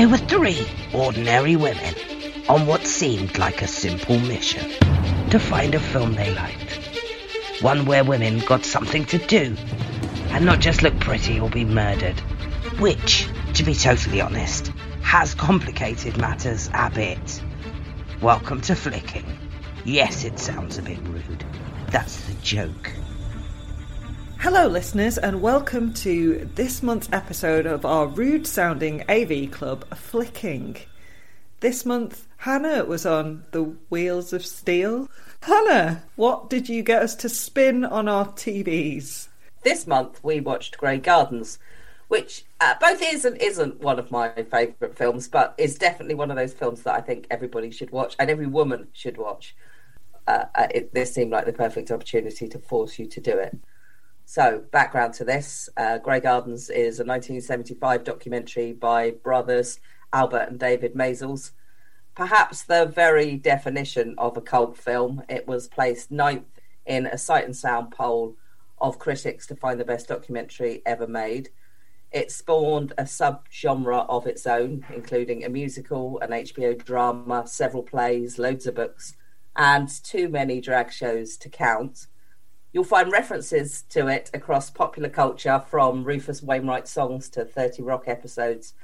They were three ordinary women on what seemed like a simple mission to find a film they liked. One where women got something to do and not just look pretty or be murdered. Which, to be totally honest, has complicated matters a bit. Welcome to flicking. Yes, it sounds a bit rude. That's the joke. Hello, listeners, and welcome to this month's episode of our rude sounding AV club, Flicking. This month, Hannah was on the Wheels of Steel. Hannah, what did you get us to spin on our TVs? This month, we watched Grey Gardens, which uh, both is and isn't one of my favourite films, but is definitely one of those films that I think everybody should watch and every woman should watch. Uh, uh, it, this seemed like the perfect opportunity to force you to do it. So, background to this uh, Grey Gardens is a 1975 documentary by brothers Albert and David Maysles. Perhaps the very definition of a cult film. It was placed ninth in a sight and sound poll of critics to find the best documentary ever made. It spawned a subgenre of its own, including a musical, an HBO drama, several plays, loads of books, and too many drag shows to count. You'll find references to it across popular culture from Rufus Wainwright songs to 30 Rock episodes.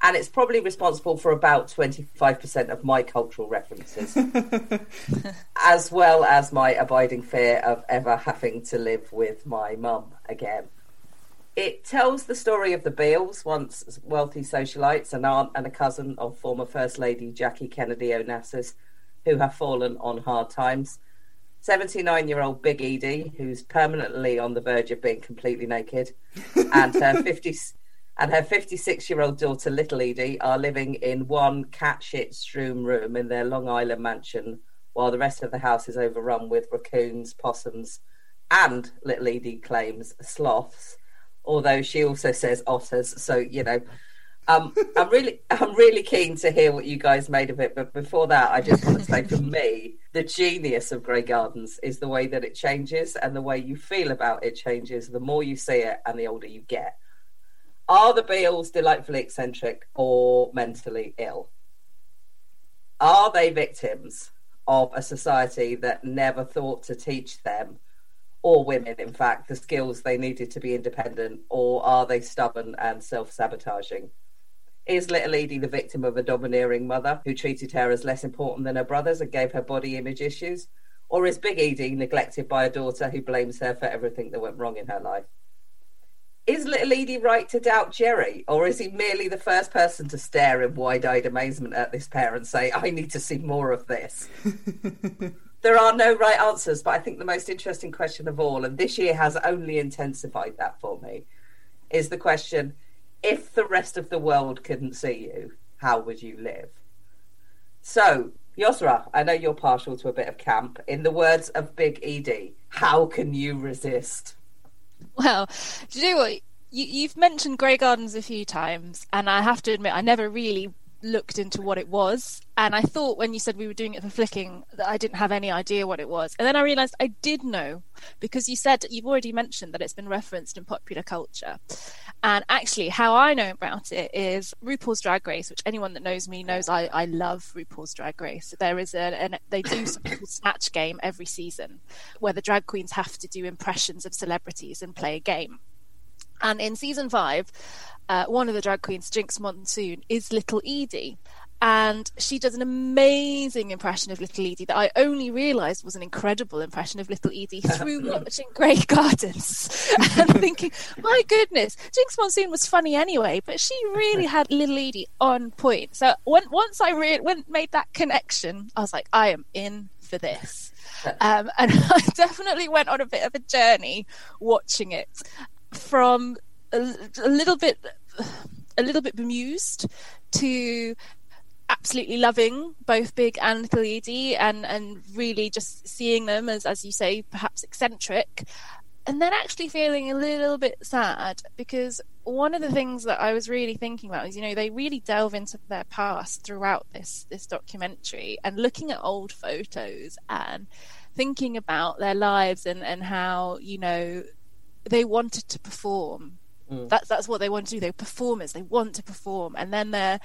And it's probably responsible for about 25% of my cultural references, as well as my abiding fear of ever having to live with my mum again. It tells the story of the Beales, once wealthy socialites, an aunt and a cousin of former First Lady Jackie Kennedy Onassis, who have fallen on hard times 79 year old Big Edie, who's permanently on the verge of being completely naked, and her 50 and her 56 year old daughter Little Edie are living in one cat shit strewn room in their Long Island mansion, while the rest of the house is overrun with raccoons, possums, and Little Edie claims sloths. Although she also says otters, so you know, um, I'm really, I'm really keen to hear what you guys made of it. But before that, I just want to say, for me, the genius of Grey Gardens is the way that it changes and the way you feel about it changes. The more you see it, and the older you get. Are the Beales delightfully eccentric or mentally ill? Are they victims of a society that never thought to teach them, or women, in fact, the skills they needed to be independent, or are they stubborn and self sabotaging? Is little Edie the victim of a domineering mother who treated her as less important than her brothers and gave her body image issues? Or is Big Edie neglected by a daughter who blames her for everything that went wrong in her life? Is little Edie right to doubt Jerry, or is he merely the first person to stare in wide eyed amazement at this pair and say, I need to see more of this? there are no right answers, but I think the most interesting question of all, and this year has only intensified that for me, is the question if the rest of the world couldn't see you, how would you live? So, Yosra, I know you're partial to a bit of camp. In the words of Big Edie, how can you resist? Well, do you know what? You, have mentioned Grey Gardens a few times, and I have to admit, I never really looked into what it was. And I thought when you said we were doing it for flicking that I didn't have any idea what it was. And then I realized I did know because you said you've already mentioned that it's been referenced in popular culture. And actually, how I know about it is RuPaul's Drag Race, which anyone that knows me knows I, I love RuPaul's Drag Race. There is a, an, they do something called Snatch Game every season where the drag queens have to do impressions of celebrities and play a game. And in season five, uh, one of the drag queens, Jinkx Monsoon, is Little Edie. And she does an amazing impression of Little Edie that I only realised was an incredible impression of Little Edie through watching Grey Gardens and thinking, my goodness, Jinkx Monsoon was funny anyway, but she really had Little Edie on point. So when, once I re- when, made that connection, I was like, I am in for this. Um, and I definitely went on a bit of a journey watching it from a, a little bit a little bit bemused to absolutely loving both Big and Little Edie and and really just seeing them as as you say perhaps eccentric. And then actually feeling a little bit sad because one of the things that I was really thinking about is you know they really delve into their past throughout this this documentary and looking at old photos and thinking about their lives and and how you know they wanted to perform Mm. That's that's what they want to do. They're performers. They want to perform, and then they're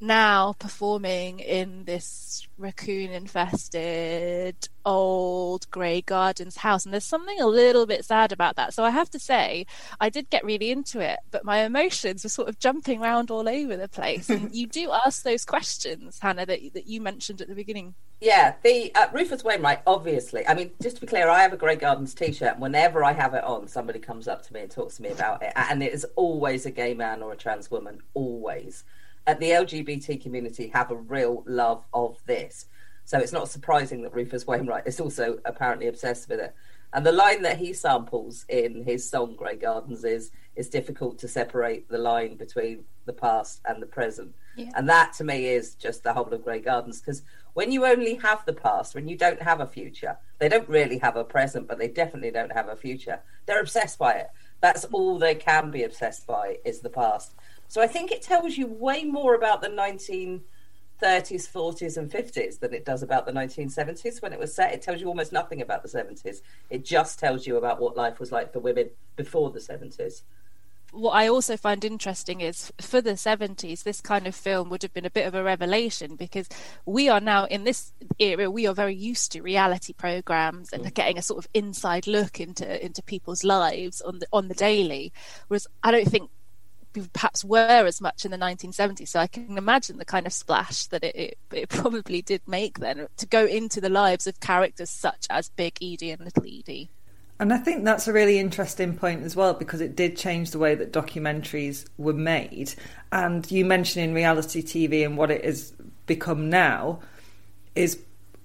now performing in this raccoon infested old grey gardens house. And there's something a little bit sad about that. So i have to say i did get really into it but my emotions were sort of jumping around all over the place. And you do ask those questions hannah that, that you mentioned at the beginning. Yeah the uh, rufus wainwright obviously. I mean just to be clear i have a grey gardens t-shirt and whenever i have it on somebody comes up to me and talks to me about it. And it is always a gay man or a trans woman always uh, the LGBT community have a real love of this. So it's not surprising that Rufus Wainwright is also apparently obsessed with it. And the line that he samples in his song Grey Gardens is it's difficult to separate the line between the past and the present. Yeah. And that to me is just the whole of Grey Gardens because when you only have the past, when you don't have a future, they don't really have a present, but they definitely don't have a future. They're obsessed by it. That's all they can be obsessed by is the past. So I think it tells you way more about the 1930s, 40s, and 50s than it does about the 1970s when it was set. It tells you almost nothing about the 70s. It just tells you about what life was like for women before the 70s what I also find interesting is for the 70s, this kind of film would have been a bit of a revelation because we are now in this era, we are very used to reality programs and mm. getting a sort of inside look into into people's lives on the on the daily. Whereas I don't think perhaps were as much in the 1970s. So I can imagine the kind of splash that it, it, it, probably did make then to go into the lives of characters such as Big Edie and Little Edie. And I think that's a really interesting point as well because it did change the way that documentaries were made. And you mentioning reality TV and what it has become now is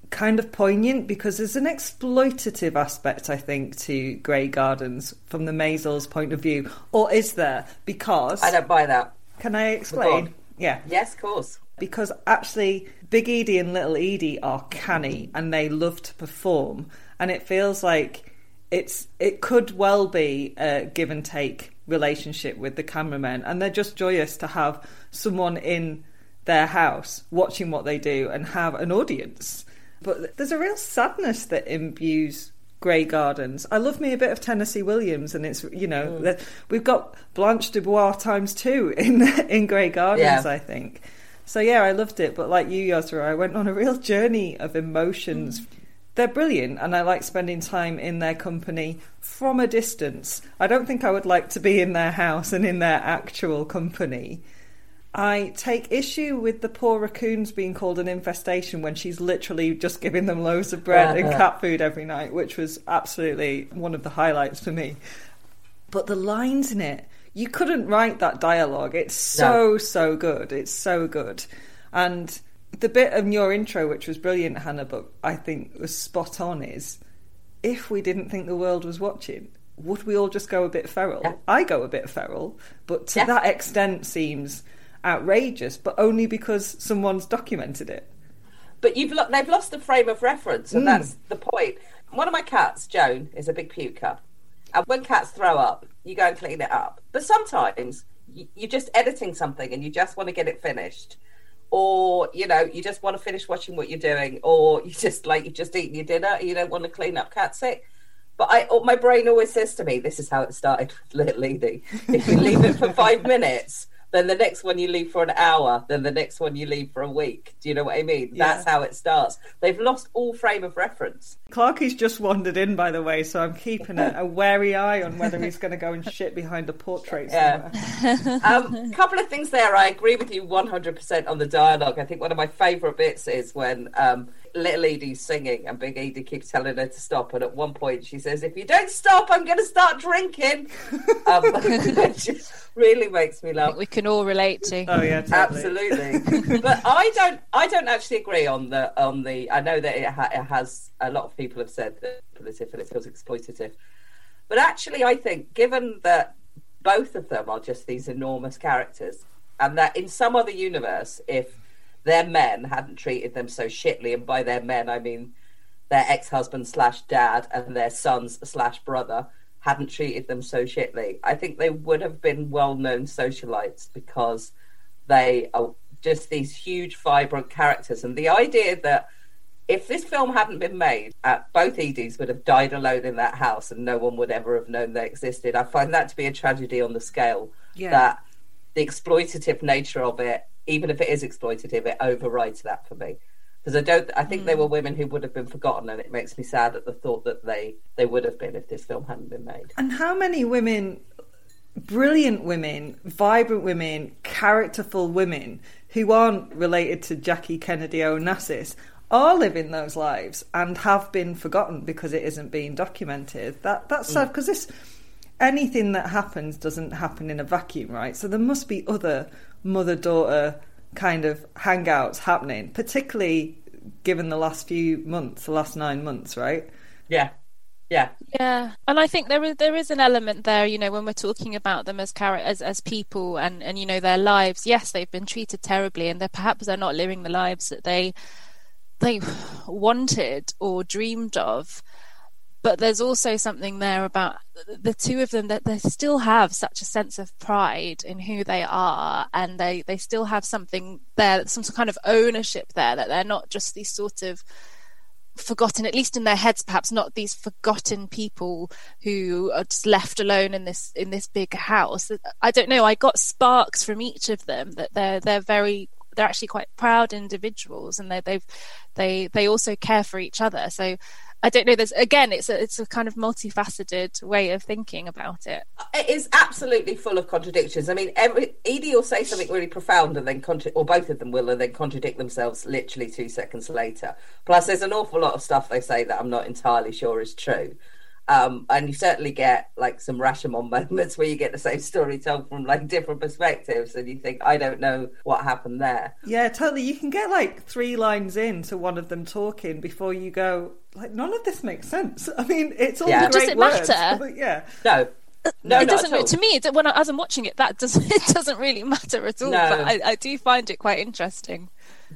kind of poignant because there's an exploitative aspect, I think, to Grey Gardens from the Maysles' point of view. Or is there? Because. I don't buy that. Can I explain? Yeah. Yes, of course. Because actually, Big Edie and Little Edie are canny and they love to perform. And it feels like it's it could well be a give and take relationship with the cameramen. And they're just joyous to have someone in their house watching what they do and have an audience but there's a real sadness that imbues Grey Gardens. I love me a bit of Tennessee Williams, and it's you know mm. we've got Blanche Dubois times two in in Grey Gardens. Yeah. I think so. Yeah, I loved it. But like you, Yosra, I went on a real journey of emotions. Mm. They're brilliant, and I like spending time in their company from a distance. I don't think I would like to be in their house and in their actual company. I take issue with the poor raccoons being called an infestation when she's literally just giving them loaves of bread and uh-huh. cat food every night, which was absolutely one of the highlights for me. But the lines in it, you couldn't write that dialogue. It's so, no. so good. It's so good. And the bit of your intro, which was brilliant, Hannah, but I think was spot on, is if we didn't think the world was watching, would we all just go a bit feral? Yeah. I go a bit feral, but to yeah. that extent seems outrageous, but only because someone's documented it. But you've lo- they've lost the frame of reference, and mm. that's the point. One of my cats, Joan, is a big puker, and when cats throw up, you go and clean it up. But sometimes you're just editing something and you just want to get it finished, or you know you just want to finish watching what you're doing, or you just like you've just eaten your dinner and you don't want to clean up cat sick. But I, my brain always says to me, "This is how it started, little Edie. If you leave it for five minutes, then the next one you leave for an hour, then the next one you leave for a week. Do you know what I mean? Yeah. That's how it starts. They've lost all frame of reference. Clarky's just wandered in, by the way, so I'm keeping a, a wary eye on whether he's going to go and shit behind a portrait somewhere. Yeah. um, couple of things there. I agree with you 100% on the dialogue. I think one of my favourite bits is when um, little Edie's singing and Big Edie keeps telling her to stop. And at one point she says, If you don't stop, I'm going to start drinking. Um, really makes me laugh. we can all relate to. Oh yeah, totally. absolutely. but I don't. I don't actually agree on the on the. I know that it, ha, it has. A lot of people have said that manipulative and it feels exploitative. But actually, I think given that both of them are just these enormous characters, and that in some other universe, if their men hadn't treated them so shitly, and by their men I mean their ex-husband slash dad and their sons slash brother hadn't treated them so shitly, I think they would have been well-known socialites because they are just these huge, vibrant characters, and the idea that if this film hadn't been made, uh, both Edies would have died alone in that house, and no one would ever have known they existed. I find that to be a tragedy on the scale Yeah. that the exploitative nature of it, even if it is exploitative, it overrides that for me. Because I don't, I think they hmm. were women who would have been forgotten, and it makes me sad at the thought that they they would have been if this film hadn't been made. And how many women, brilliant women, vibrant women, characterful women who aren't related to Jackie Kennedy Onassis are living those lives and have been forgotten because it isn't being documented. That that's hmm. sad because this anything that happens doesn't happen in a vacuum, right? So there must be other mother daughter kind of hangouts happening, particularly given the last few months, the last nine months, right? Yeah, yeah, Yeah, and I think there is there is an element there, you know, when we're talking about them as char- as as people and and you know their lives. Yes, they've been treated terribly, and they're perhaps they're not living the lives that they they wanted or dreamed of. But there's also something there about the two of them that they still have such a sense of pride in who they are, and they they still have something there, some kind of ownership there that they're not just these sort of forgotten, at least in their heads, perhaps not these forgotten people who are just left alone in this in this big house. I don't know. I got sparks from each of them that they're they're very they're actually quite proud individuals, and they they've they they also care for each other. So. I don't know. There's again, it's a it's a kind of multifaceted way of thinking about it. it is absolutely full of contradictions. I mean, every Edie will say something really profound, and then contra- or both of them will, and then contradict themselves literally two seconds later. Plus, there's an awful lot of stuff they say that I'm not entirely sure is true. Um, and you certainly get like some Rashomon moments where you get the same story told from like different perspectives, and you think, I don't know what happened there. Yeah, totally. You can get like three lines into one of them talking before you go, like, none of this makes sense. I mean, it's all Yeah. great Does it words. matter? but yeah. No, no, it doesn't. To me, when I, as I'm watching it, that does it doesn't really matter at all. No. But I, I do find it quite interesting.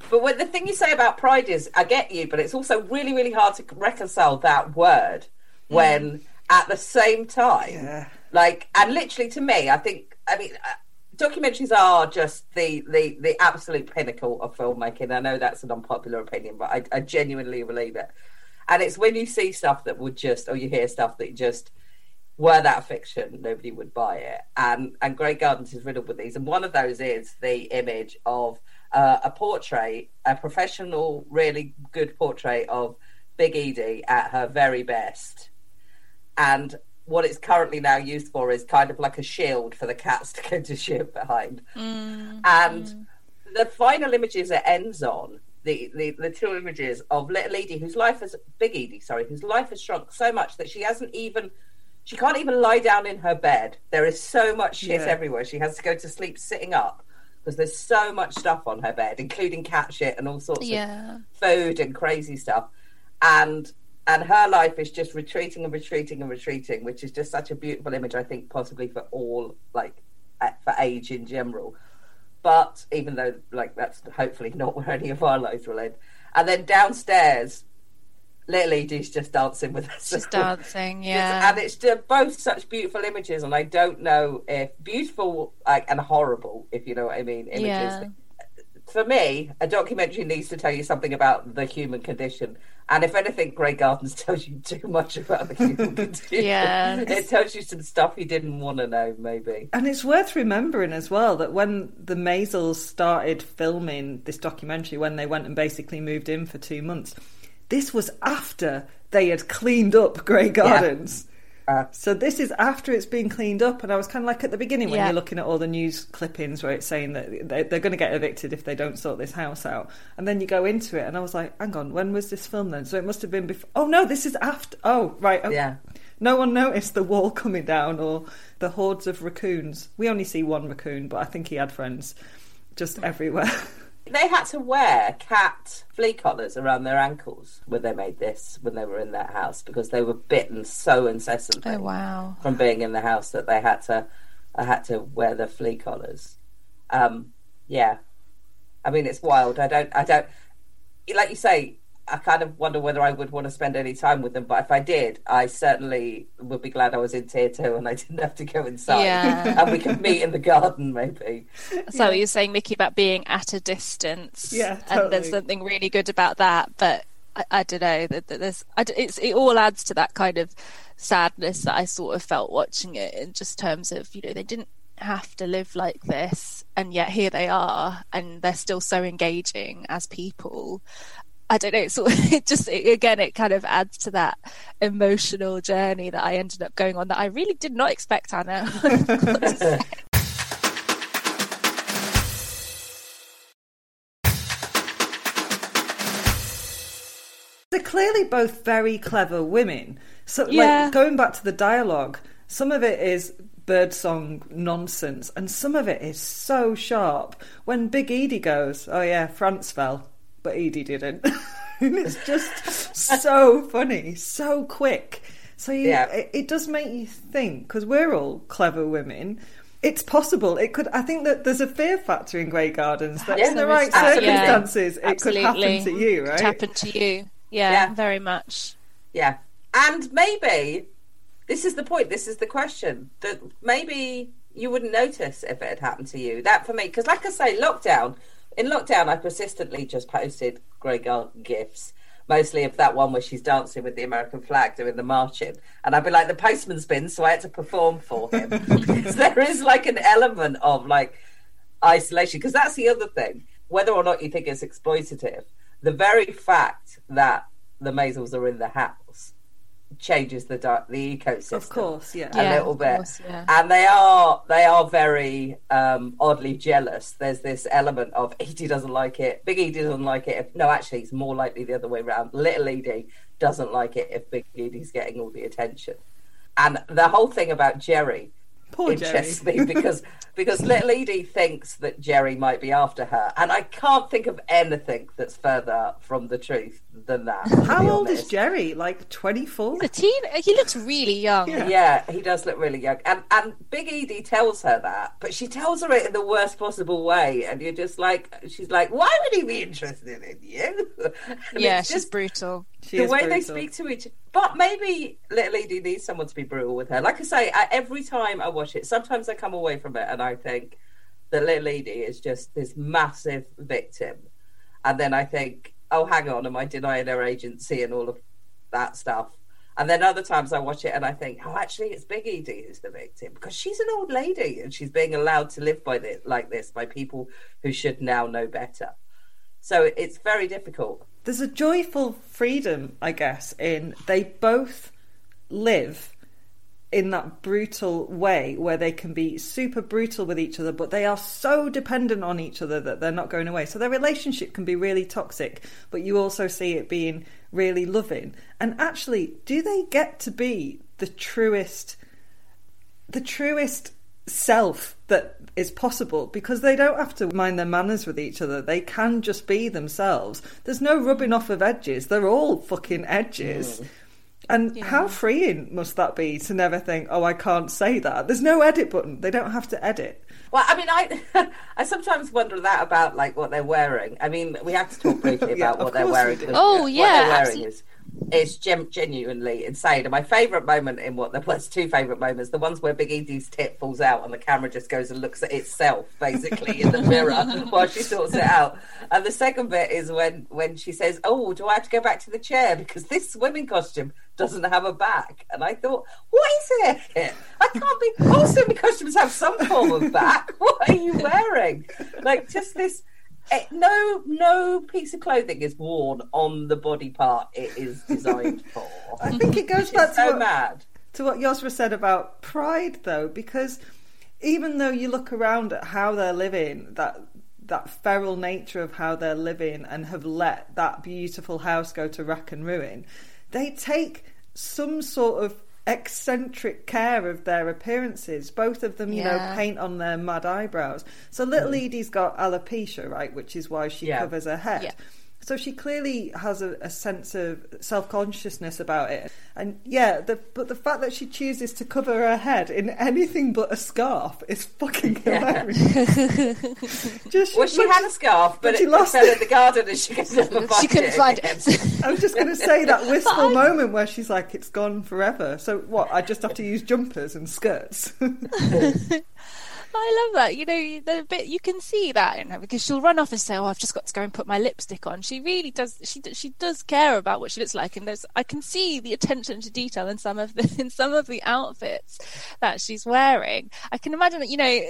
But what the thing you say about pride is, I get you, but it's also really, really hard to reconcile that word when at the same time, Yeah. like, and literally to me, I think, I mean, uh, documentaries are just the, the, the absolute pinnacle of filmmaking. I know that's an unpopular opinion, but I, I genuinely believe it. And it's when you see stuff that would just, or you hear stuff that just, were that fiction, nobody would buy it. And and Grey Gardens is riddled with these. And one of those is the image of uh, a portrait, a professional, really good portrait of Big Edie at her very best. And what it's currently now used for is kind of like a shield for the cats to go to shit behind. Mm, and mm. the final images it ends on, the, the, the two images of little Edie, whose life has, Big Edie, sorry, whose life has shrunk so much that she hasn't even she can't even lie down in her bed. There is so much shit Yeah. everywhere. She has to go to sleep sitting up because there's so much stuff on her bed, including cat shit and all sorts Yeah. of food and crazy stuff. And and her life is just retreating and retreating and retreating, which is just such a beautiful image. I think possibly for all like for age in general. But even though like that's hopefully not where any of our lives will end. And then downstairs, little Edie's just dancing with us. She's dancing, yeah. and it's just both such beautiful images, and I don't know if beautiful like, and horrible, if you know what I mean. Images. Yeah. For me, a documentary needs to tell you something about the human condition, and if anything, Grey Gardens tells you too much about the human condition. Yeah. it tells you some stuff you didn't want to know, maybe. And it's worth remembering as well that when the Maysles started filming this documentary, when they went and basically moved in for two months, this was after they had cleaned up Grey Gardens. Uh, So this is after it's been cleaned up, and I was kind of like at the beginning when Yeah. you're looking at all the news clippings where it's saying that they- they're going to get evicted if they don't sort this house out, and then you go into it, and I was like, hang on, when was this filmed then? So it must have been before. Oh no, this is after. Oh right, oh, Yeah. No one noticed the wall coming down or the hordes of raccoons. We only see one raccoon, but I think he had friends just everywhere. They had to wear cat flea collars around their ankles when they made this, when they were in that house, because they were bitten so incessantly. Oh wow. from being in the house that they had to I had to wear the flea collars. Um, yeah, I mean it's wild. I don't I don't like you say. I kind of wonder whether I would want to spend any time with them, but if I did, I certainly would be glad I was in tier two and I didn't have to go inside. Yeah. and we could meet in the garden maybe. So you're saying, Mickey, about being at a distance. Yeah, And there's something really good about that. But I, I don't know that, that there's I d it's it all adds to that kind of sadness that I sort of felt watching it in just terms of you know they didn't have to live like this and yet here they are and they're still so engaging as people I don't know. So it just it, again, it kind of adds to that emotional journey that I ended up going on that I really did not expect, Anna. They're clearly both very clever women. So, Yeah. like, going back to the dialogue, some of it is birdsong nonsense, and some of it is so sharp. When Big Edie goes, "Oh yeah, France fell, but Edie didn't," and it's just so funny, so quick. So you, Yeah. it, it does make you think because we're all clever women. It's possible. It could. I think that there's a fear factor in Grey Gardens that Yeah, in the right is. Absolutely. circumstances it could happen to you, Could right? happen to you. Yeah, Yeah. very much. Yeah. And maybe this is the point, this is the question that maybe you wouldn't notice if it had happened to you. That for me, because like I say, lockdown, in lockdown, I persistently just posted Grey Garden gifs. Mostly of that one where she's dancing with the American flag doing the marching. And I'd be like, the postman's been, so I had to perform for him. there is like an element of like isolation. Because that's the other thing. Whether or not you think it's exploitative, the very fact that the Maysles are in the house changes the di- the ecosystem. Of course, yeah. a Yeah, little bit. course, yeah. and they are they are very um oddly jealous. There's this element of edie doesn't like it. Big edie doesn't like it if, no actually it's more likely the other way around. Little edie doesn't like it if big edie's getting all the attention. And the whole thing about jerry Poor Jerry. interests me because because little Edie thinks that Jerry might be after her, and I can't think of anything that's further from the truth than that. How be old is. Jerry? Like 24? The teen, he looks really young. Yeah. Yeah, he does look really young, and and Big Edie tells her that, but she tells her it in the worst possible way, and you're just like, she's like, why would he be interested in you? Yeah, it's she's just brutal. She the is way they speak to each. But maybe little Edie needs someone to be brutal with her. Like I say, I, every time I watch it, sometimes I come away from it and I think the little lady is just this massive victim, and then I think, oh, hang on, am I denying her agency and all of that stuff? And then other times I watch it and I think, oh, actually, it's Big Edie who's the victim because she's an old lady and she's being allowed to live by this, like this by people who should now know better. So it's very difficult. There's a joyful freedom, I guess, in they both live in that brutal way where they can be super brutal with each other, but they are so dependent on each other that they're not going away. So their relationship can be really toxic, but you also see it being really loving. And actually, do they get to be the truest, the truest self that is possible because they don't have to mind their manners with each other. They can just be themselves. There's no rubbing off of edges. They're all fucking edges. Mm. And Yeah. how freeing must that be to never think, oh, I can't say that? There's no edit button. They don't have to edit. Well, I mean, I I sometimes wonder that about like what they're wearing. I mean, we have to talk briefly Yeah, about of what they're wearing. we do. 'cause Oh, what yeah, they're wearing absolutely. is is gem- genuinely insane. And my favourite moment in what there was two favourite moments: the ones where Big Edie's tip falls out and the camera just goes and looks at itself basically in the mirror while she sorts it out. And the second bit is when when she says, "Oh, do I have to go back to the chair because this swimming costume doesn't have a back?" And I thought, what is it? I can't be. All swimming costumes have some form of back. What are you wearing? Like just this. Eh, no, no piece of clothing is worn on the body part it is designed for. I think it goes back to so what, mad. to what Yosra said about pride, though, because even though you look around at how they're living, that that feral nature of how they're living, and have let that beautiful house go to rack and ruin, they take some sort of eccentric care of their appearances. Both of them, you know, paint on their mad eyebrows. So little hmm. Edie's got alopecia, right, which is why she Yeah. covers her head. Yeah. So she clearly has a, a sense of self consciousness about it, and yeah, the, but the fact that she chooses to cover her head in anything but a scarf is fucking Yeah. hilarious. Just Well, she had a scarf, but she it lost fell it. in the garden and she could never find she couldn't it find it. I was just going to say that wistful I- moment where she's like, "It's gone forever." So what? I just have to use jumpers and skirts. I love that. You know, the bit you can see that in her because she'll run off and say, "Oh, I've just got to go and put my lipstick on." She really does. She she does care about what she looks like, and there's I can see the attention to detail in some of the in some of the outfits that she's wearing. I can imagine that you know.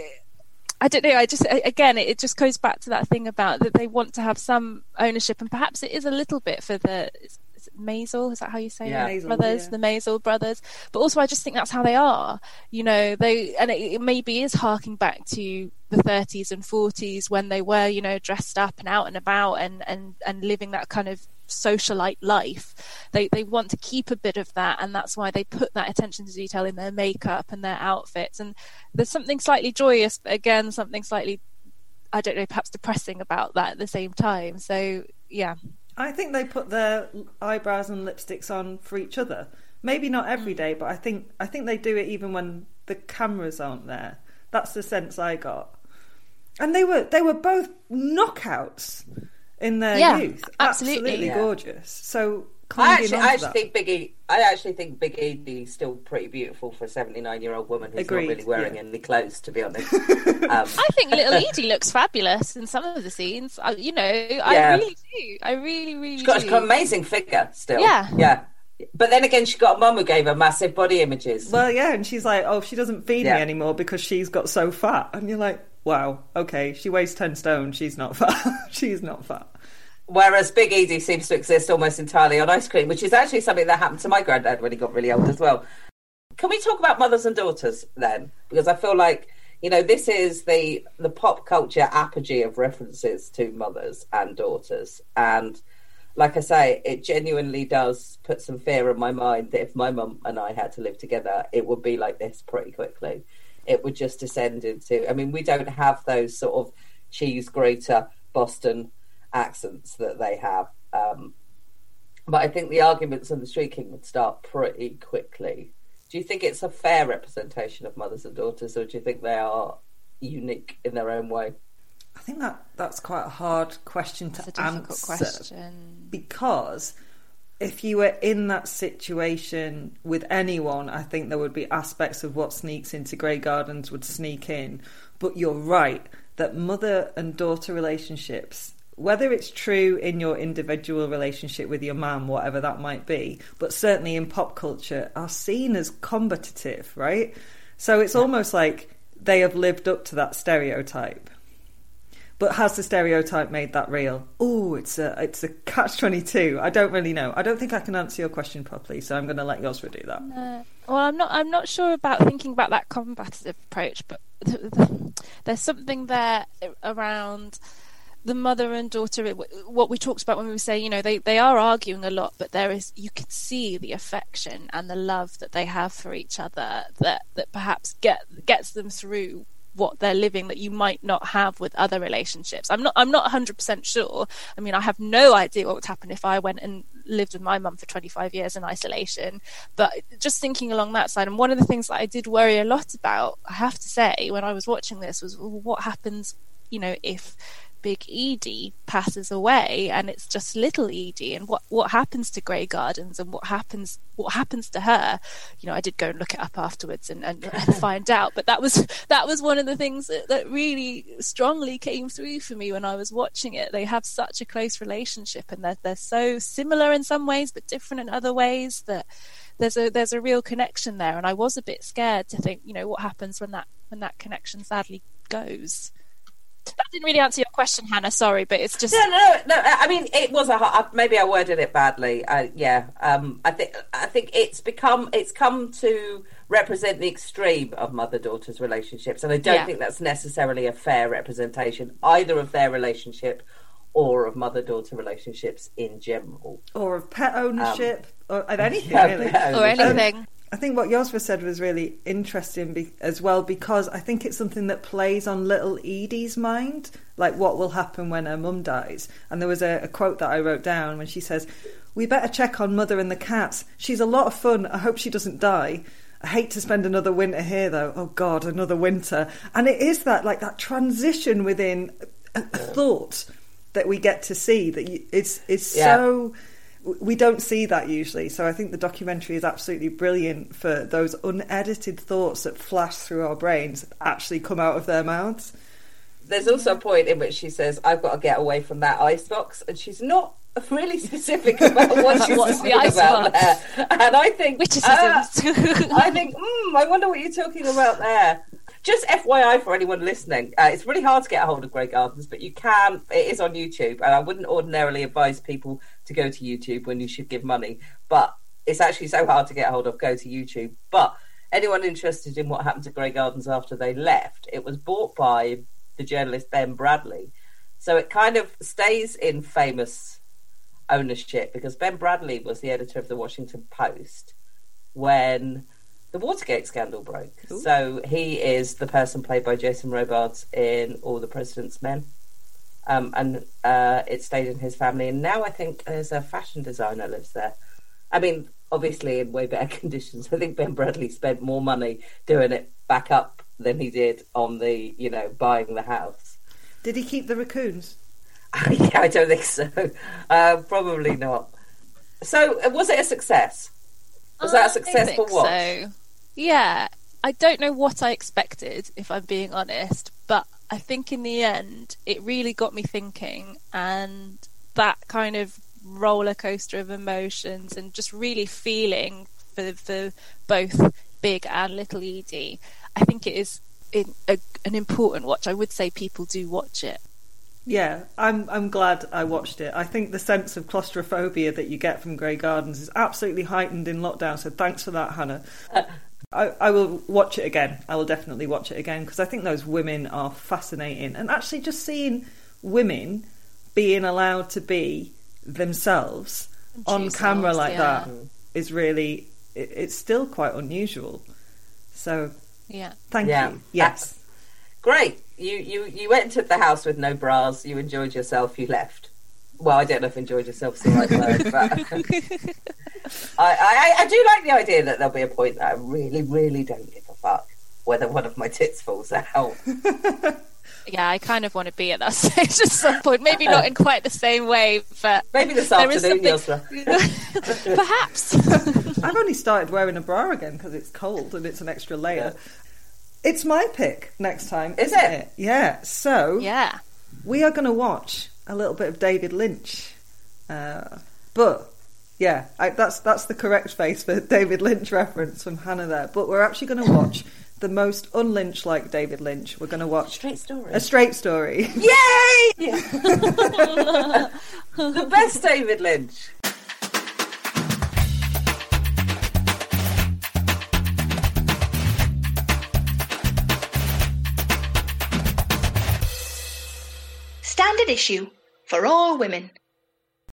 I don't know. I just again, it just goes back to that thing about that they want to have some ownership, and perhaps it is a little bit for the Maisel. Is that how you say Yeah. it? Maisel, brothers, yeah. the Maisel brothers. But also, I just think that's how they are. You know, they and it, it maybe is harking back to the 30s and 40s when they were, you know, dressed up and out and about and and and living that kind of socialite life. They they want to keep a bit of that, and that's why they put that attention to detail in their makeup and their outfits. And there's something slightly joyous, but again, something slightly I don't know, perhaps depressing about that at the same time. So yeah, I think they put their eyebrows and lipsticks on for each other. Maybe not every hmm. day, but I think I think they do it even when the cameras aren't there. That's the sense I got. And they were they were both knockouts in their Yeah, youth. absolutely. Yeah. gorgeous. So I actually, I actually think Biggie. I actually think Big Edie is still pretty beautiful for a seventy-nine-year-old woman who's Agreed, not really wearing yeah. any clothes, to be honest. um, I think little Edie looks fabulous in some of the scenes. I, you know, I really do. I really, really she's got, do. she's got an amazing figure still. Yeah. yeah. But then again, she got a mum who gave her massive body images. Well, yeah, and she's like, "Oh, she doesn't feed Yeah. me anymore because she's got so fat." And you're like, "Wow, okay, she weighs ten stone. She's not fat. she's not fat." Whereas Big Edie seems to exist almost entirely on ice cream, which is actually something that happened to my granddad when he got really old as well. Can we talk about mothers and daughters then? Because I feel like you know this is the the pop culture apogee of references to mothers and daughters, and like I say, it genuinely does put some fear in my mind that if my mum and I had to live together, it would be like this pretty quickly. It would just descend into. I mean, we don't have those sort of cheese grater Boston accents that they have. Um, but I think the arguments and the shrieking would start pretty quickly. Do you think it's a fair representation of mothers and daughters, or do you think they are unique in their own way? I think that that's quite a hard question to It's a answer question. because if you were in that situation with anyone, I think there would be aspects of what sneaks into Grey Gardens would sneak in. But you're right that mother and daughter relationships, whether it's true in your individual relationship with your mum, whatever that might be, but certainly in pop culture, are seen as combative, right? So it's almost like they have lived up to that stereotype. But has the stereotype made that real? Oh, it's a it's a catch twenty two. I don't really know. I don't think I can answer your question properly, so I'm going to let Yosra do that. Uh, well, I'm not. I'm not sure about thinking about that combative approach, but there's something there around the mother and daughter. What we talked about when we were saying, you know, they they are arguing a lot, but there is you can see the affection and the love that they have for each other that that perhaps get gets them through what they're living that you might not have with other relationships. I'm not I'm not 100% sure. I mean, I have no idea what would happen if I went and lived with my mum for 25 years in isolation, but just thinking along that side and one of the things that I did worry a lot about, I have to say, when I was watching this was well, what happens, you know, if Big Edie passes away and it's just little Edie and what what happens to Grey Gardens and what happens what happens to her you know I did go and look it up afterwards and, and, and find out. But that was that was one of the things that, that really strongly came through for me when I was watching it. They have such a close relationship and they're, they're so similar in some ways but different in other ways that there's a there's a real connection there. And I was a bit scared to think you know what happens when that when that connection sadly goes that didn't really answer your question, Hannah. Sorry, but it's just No, no, no. I mean, it was a. hard- Maybe I worded it badly. Uh, yeah, um, I think. I think it's become. It's come to represent the extreme of mother-daughter's relationships, and I don't Yeah. think that's necessarily a fair representation either of their relationship or of mother-daughter relationships in general. Or of pet ownership, or of anything yeah, really. or ownership. anything. I think what Yosra said was really interesting be- as well because I think it's something that plays on little Edie's mind, like what will happen when her mum dies. And there was a, a quote that I wrote down when she says, "We better check on Mother and the cats. She's a lot of fun. I hope she doesn't die." I hate to spend another winter here though. Oh God, another winter. And it is that like that transition within a, a thought that we get to see that you, it's it's Yeah. so we don't see that usually. So I think the documentary is absolutely brilliant for those unedited thoughts that flash through our brains actually come out of their mouths. There's also a point in which she says, "I've got to get away from that ice box," and she's not really specific about what she's What's the talking ice about box? there. And I think, Witticisms. uh, I think, mm, I wonder what you're talking about there. Just FYI for anyone listening, uh, it's really hard to get a hold of Grey Gardens, but you can. It is on YouTube, and I wouldn't ordinarily advise people to go to YouTube when you should give money, but it's actually so hard to get a hold of. Go to YouTube, but anyone interested in what happened to Grey Gardens after they left, it was bought by the journalist Ben Bradlee, so it kind of stays in famous ownership because Ben Bradlee was the editor of the Washington Post when the Watergate scandal broke. So he is the person played by Jason Robards in All the President's Men. Um, and uh, it stayed in his family. And now I think there's a fashion designer lives there. I mean, obviously in way better conditions. I think Ben Bradlee spent more money doing it back up than he did on the, you know, buying the house. Did he keep the raccoons? yeah, I don't think so. Uh, probably not. So, uh, was it a success? Was that a successful think watch? So. Yeah, I don't know what I expected, if I'm being honest, but I think in the end it really got me thinking, and that kind of roller coaster of emotions, and just really feeling for for both Big and Little Edie. I think it is in a, an important watch. I would say people do watch it. Yeah, I'm I'm glad I watched it. I think the sense of claustrophobia that you get from Grey Gardens is absolutely heightened in lockdown. So thanks for that, Hannah. I, I will watch it again. I will definitely watch it again because I think those women are fascinating, and actually just seeing women being allowed to be themselves And on camera like yeah. that is really it, it's still quite unusual. So Yeah. thank Yeah. you. Yes. Great. You, you, you entered the house with no bras. You enjoyed yourself. You left. Well, I don't know if enjoyed yourself is the right word, but I, I, I do like the idea that there'll be a point that I really, really don't give a fuck whether one of my tits falls out. Yeah, I kind of want to be at that stage at some point. Maybe not in quite the same way, but Maybe this there is afternoon, something- Perhaps. I've only started wearing a bra again because it's cold and it's an extra layer. It's my pick next time. Is isn't it? Yeah. So yeah. we are going to watch a little bit of David Lynch. Uh, but yeah, I, that's that's the correct face for David Lynch reference from Hannah there. But we're actually going to watch the most unlynch like David Lynch. We're going to watch Straight story. a straight story. Yay! the best David Lynch. Issue for all women.